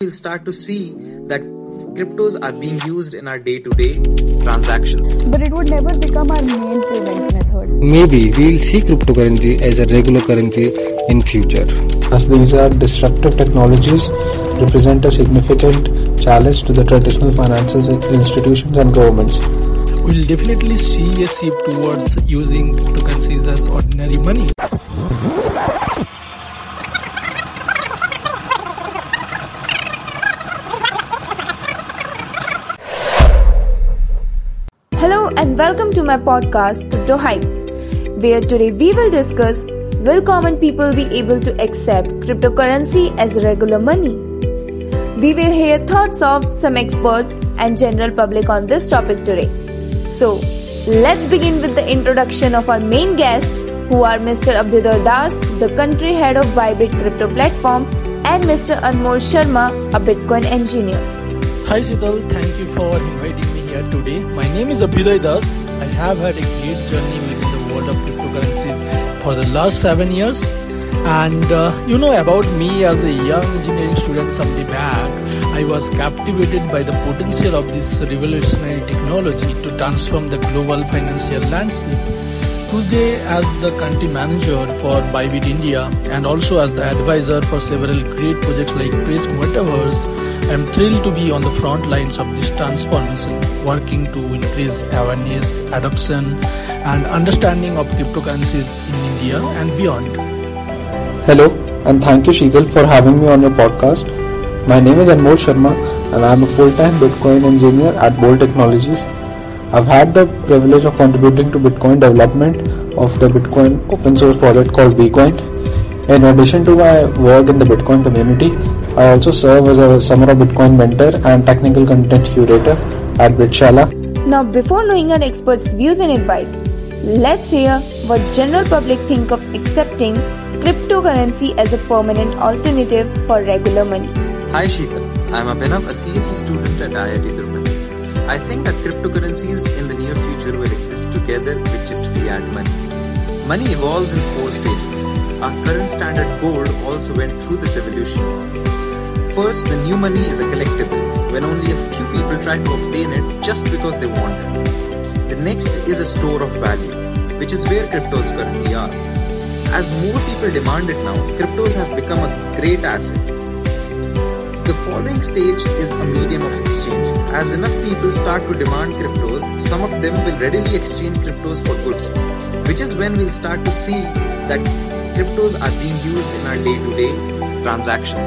we'll start to see that cryptos are being used in our day-to-day transactions. But it would never become our main payment method. Maybe we'll see cryptocurrency as a regular currency in future. As these are disruptive technologies, represent a significant challenge to the traditional financial institutions and governments. We'll definitely see a shift towards using cryptocurrencies as ordinary money. And welcome to my podcast Crypto Hype, where today we will discuss will common people be able to accept cryptocurrency as regular money? We will hear thoughts of some experts and general public on this topic today. So, let's begin with the introduction of our main guest who are Mr. Abhyuday Das, the country head of Bybit crypto platform and Mr. Anmol Sharma, a Bitcoin engineer. Hi Sheetal, thank you for inviting me here today. My name is Abhyuday Das. I have had a great journey within the world of cryptocurrencies for the last seven years. And uh, you know about me as a young engineering student some day back, I was captivated by the potential of this revolutionary technology to transform the global financial landscape. Today, as the country manager for Bybit India and also as the advisor for several great projects like Praise Metaverse, I am thrilled to be on the front lines of this transformation, working to increase awareness, adoption, and understanding of cryptocurrencies in India and beyond. Hello, and thank you, Sheetal, for having me on your podcast. My name is Anmol Sharma, and I am a full time Bitcoin engineer at Bolt Technologies. I've had the privilege of contributing to Bitcoin development of the Bitcoin open source project called Bcoin. In addition to my work in the Bitcoin community, I also serve as a Summer of Bitcoin mentor and technical content curator at Bitshala. Now, before knowing an expert's views and advice, let's hear what general public think of accepting cryptocurrency as a permanent alternative for regular money. Hi Sheetal, I'm Abhinav, a CSE student at IIT Tirupati. I think that cryptocurrencies in the near future will exist together with just fiat money. Money evolves in four stages. Our current standard gold also went through this evolution. First, the new money is a collectible when only a few people try to obtain it just because they want it. The next is a store of value, which is where cryptos currently are. As more people demand it now, cryptos have become a great asset. The following stage is a medium of exchange. As enough people start to demand cryptos, some of them will readily exchange cryptos for goods, which is when we'll start to see that cryptos are being used in our day-to-day transaction.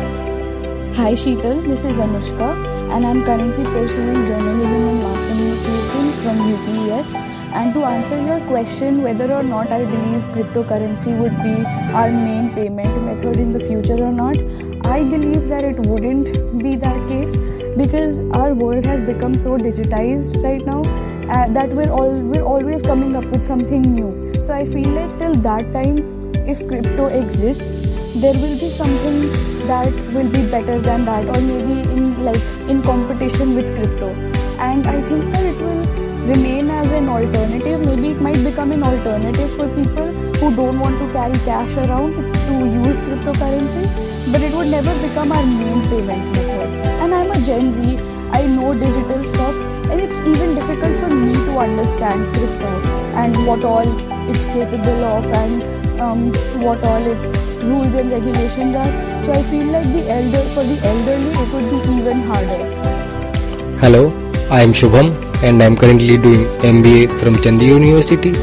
Hi Sheetal, this is Anushka and I'm currently pursuing journalism and mass communication from UPES. And to answer your question whether or not I believe cryptocurrency would be our main payment method in the future or not, I believe that it wouldn't be that case because our world has become so digitized right now uh, that we're all we're always coming up with something new. So I feel like till that time, if crypto exists, there will be something that will be better than that or maybe in like in competition with crypto. And i think that it will remain as an alternative. Maybe it might become an alternative for people who don't want to carry cash around to use cryptocurrency but it would never become our main payment method. And i'm a gen z. I know digital stuff and it's even difficult for me to understand crypto and what all it's capable of and um, what all its rules and regulations are. So I feel like the elder for the elderly it would be even harder. Hello, I am Shubham and I am currently doing MBA from Chandigarh University.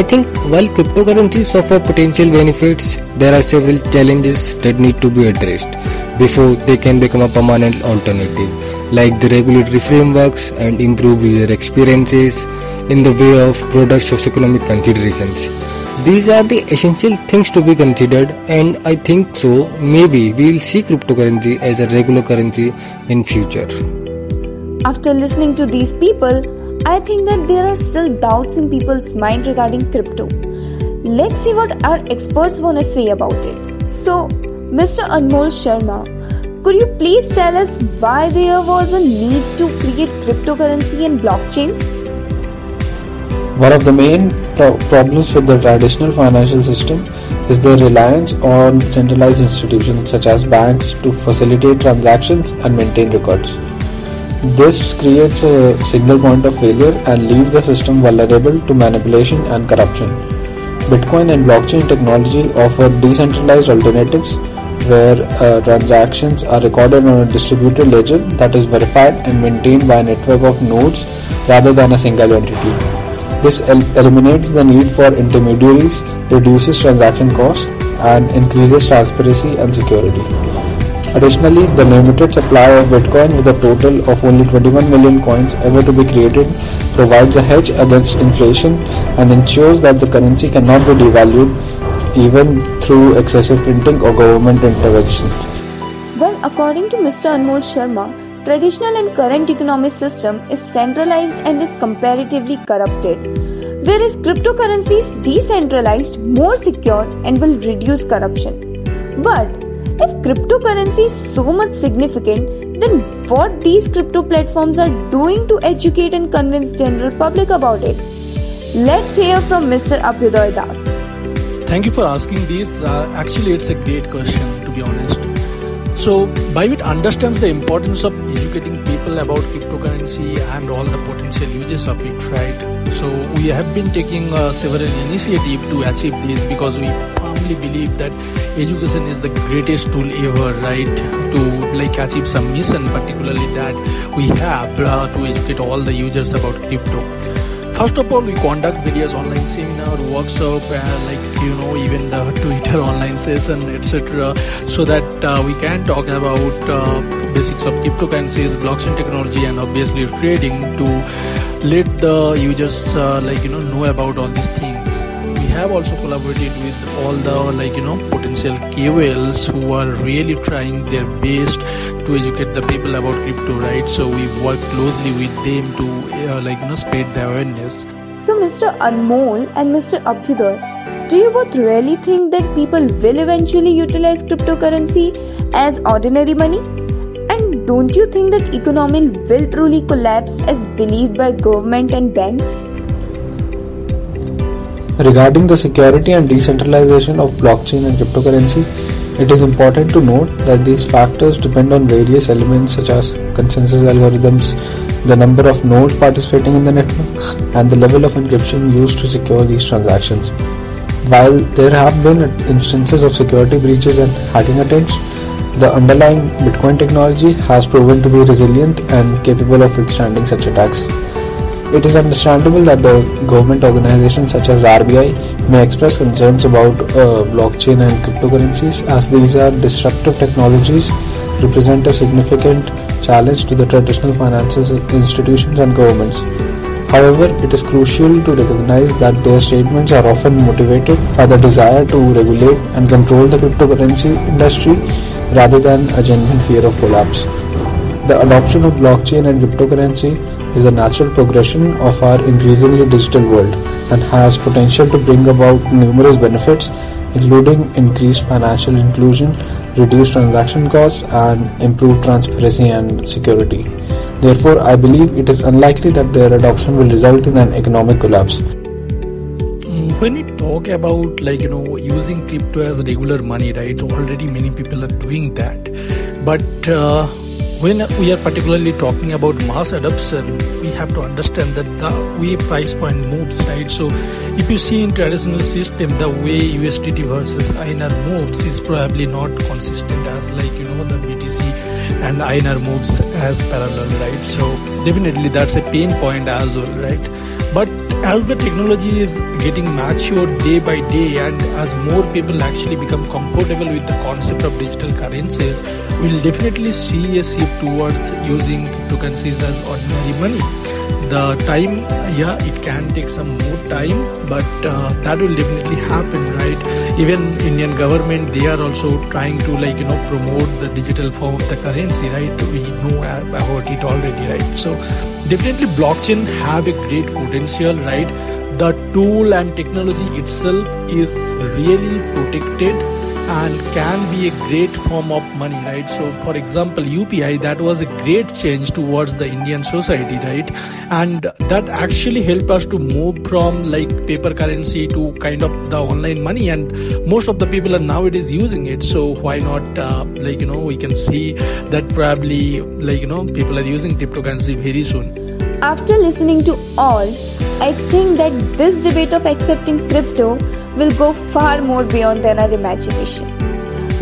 I think while cryptocurrencies offer potential benefits, there are several challenges that need to be addressed before they can become a permanent alternative, like the regulatory frameworks and improve user experiences in the way of broader socioeconomic considerations. These are the essential things to be considered and I think so maybe we will see cryptocurrency as a regular currency in future. After listening to these people, I think that there are still doubts in people's mind regarding crypto. Let's see what our experts want to say about it. So, Mr. Anmol Sharma, could you please tell us why there was a need to create cryptocurrency and blockchains? One of the main pro- problems with the traditional financial system is their reliance on centralized institutions such as banks to facilitate transactions and maintain records. This creates a single point of failure and leaves the system vulnerable to manipulation and corruption. Bitcoin and blockchain technology offer decentralized alternatives where uh, transactions are recorded on a distributed ledger that is verified and maintained by a network of nodes rather than a single entity. This el- eliminates the need for intermediaries, reduces transaction costs, and increases transparency and security. Additionally, the limited supply of Bitcoin with a total of only 21 million coins ever to be created provides a hedge against inflation and ensures that the currency cannot be devalued even through excessive printing or government intervention. Well, according to Mr. Anmol Sharma, traditional and current economic system is centralized and is comparatively corrupted, whereas cryptocurrency is decentralized, more secure, and will reduce corruption. But if cryptocurrency is so much significant, then what these crypto platforms are doing to educate and convince general public about it? Let's hear from Mr. Abhyuday Das. Thank you for asking this. Uh, actually, it's a great question, to be honest. So, Bybit understands the importance of educating people about cryptocurrency and all the potential uses of it, right? So, we have been taking uh, several initiatives to achieve this because we firmly believe that education is the greatest tool ever, right? To like achieve some mission, particularly that we have uh, to educate all the users about crypto. First of all, we conduct various online seminar, workshop, and like you know, even the Twitter online session, etc., so that uh, we can talk about uh, basics of cryptocurrencies, blockchain technology, and obviously trading to let the users uh, like you know know about all these things. Have also collaborated with all the like you know potential KOLs who are really trying their best to educate the people about crypto, right? So we work closely with them to uh, like you know spread the awareness. So, Mr. Anmol and Mr. Abhyuday, do you both really think that people will eventually utilize cryptocurrency as ordinary money? And don't you think that economy will truly collapse as believed by government and banks? Regarding the security and decentralization of blockchain and cryptocurrency, it is important to note that these factors depend on various elements such as consensus algorithms, the number of nodes participating in the network, and the level of encryption used to secure these transactions. While there have been instances of security breaches and hacking attempts, the underlying Bitcoin technology has proven to be resilient and capable of withstanding such attacks. It is understandable that the government organizations such as RBI may express concerns about uh, blockchain and cryptocurrencies as these are disruptive technologies, represent a significant challenge to the traditional financial institutions and governments. However, it is crucial to recognize that their statements are often motivated by the desire to regulate and control the cryptocurrency industry rather than a genuine fear of collapse. The adoption of blockchain and cryptocurrency is a natural progression of our increasingly digital world and has potential to bring about numerous benefits including increased financial inclusion, reduced transaction costs and improved transparency and security. Therefore, I believe it is unlikely that their adoption will result in an economic collapse. Mm, when we talk about like you know using crypto as regular money right already many people are doing that but uh, when we are particularly talking about mass adoption, we have to understand that the way price point moves, right? So, if you see in traditional system, the way USDT versus INR moves is probably not consistent as like you know the BTC and INR moves as parallel, right? So, definitely that's a pain point as well, right? But as the technology is getting matured day by day and as more people actually become comfortable with the concept of digital currencies, we'll definitely see a shift towards using cryptocurrencies as ordinary money. The time, yeah, it can take some more time, but uh, that will definitely happen, right? Even Indian government, they are also trying to like you know promote the digital form of the currency, right? We know about it already, right? So definitely blockchain have a great potential, right? The tool and technology itself is really protected and can be a great form of money right? So for example upi that was a great change towards the indian society right? And that actually helped us to move from like paper currency to kind of the online money and most of the people are nowadays using it. So why not uh, like you know we can see that probably like you know people are using cryptocurrency very soon. After listening to all i think that this debate of accepting crypto will go far more beyond than our imagination.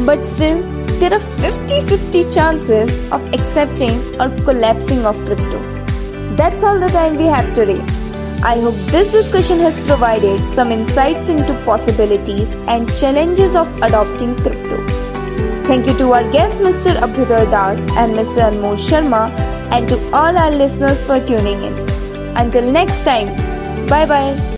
But still, there are 50 50 chances of accepting or collapsing of crypto. That's all the time we have today. I hope this discussion has provided some insights into possibilities and challenges of adopting crypto. Thank you to our guests Mr. Abhyuday Das and Mr. Anmol Sharma and to all our listeners for tuning in. Until next time, bye bye.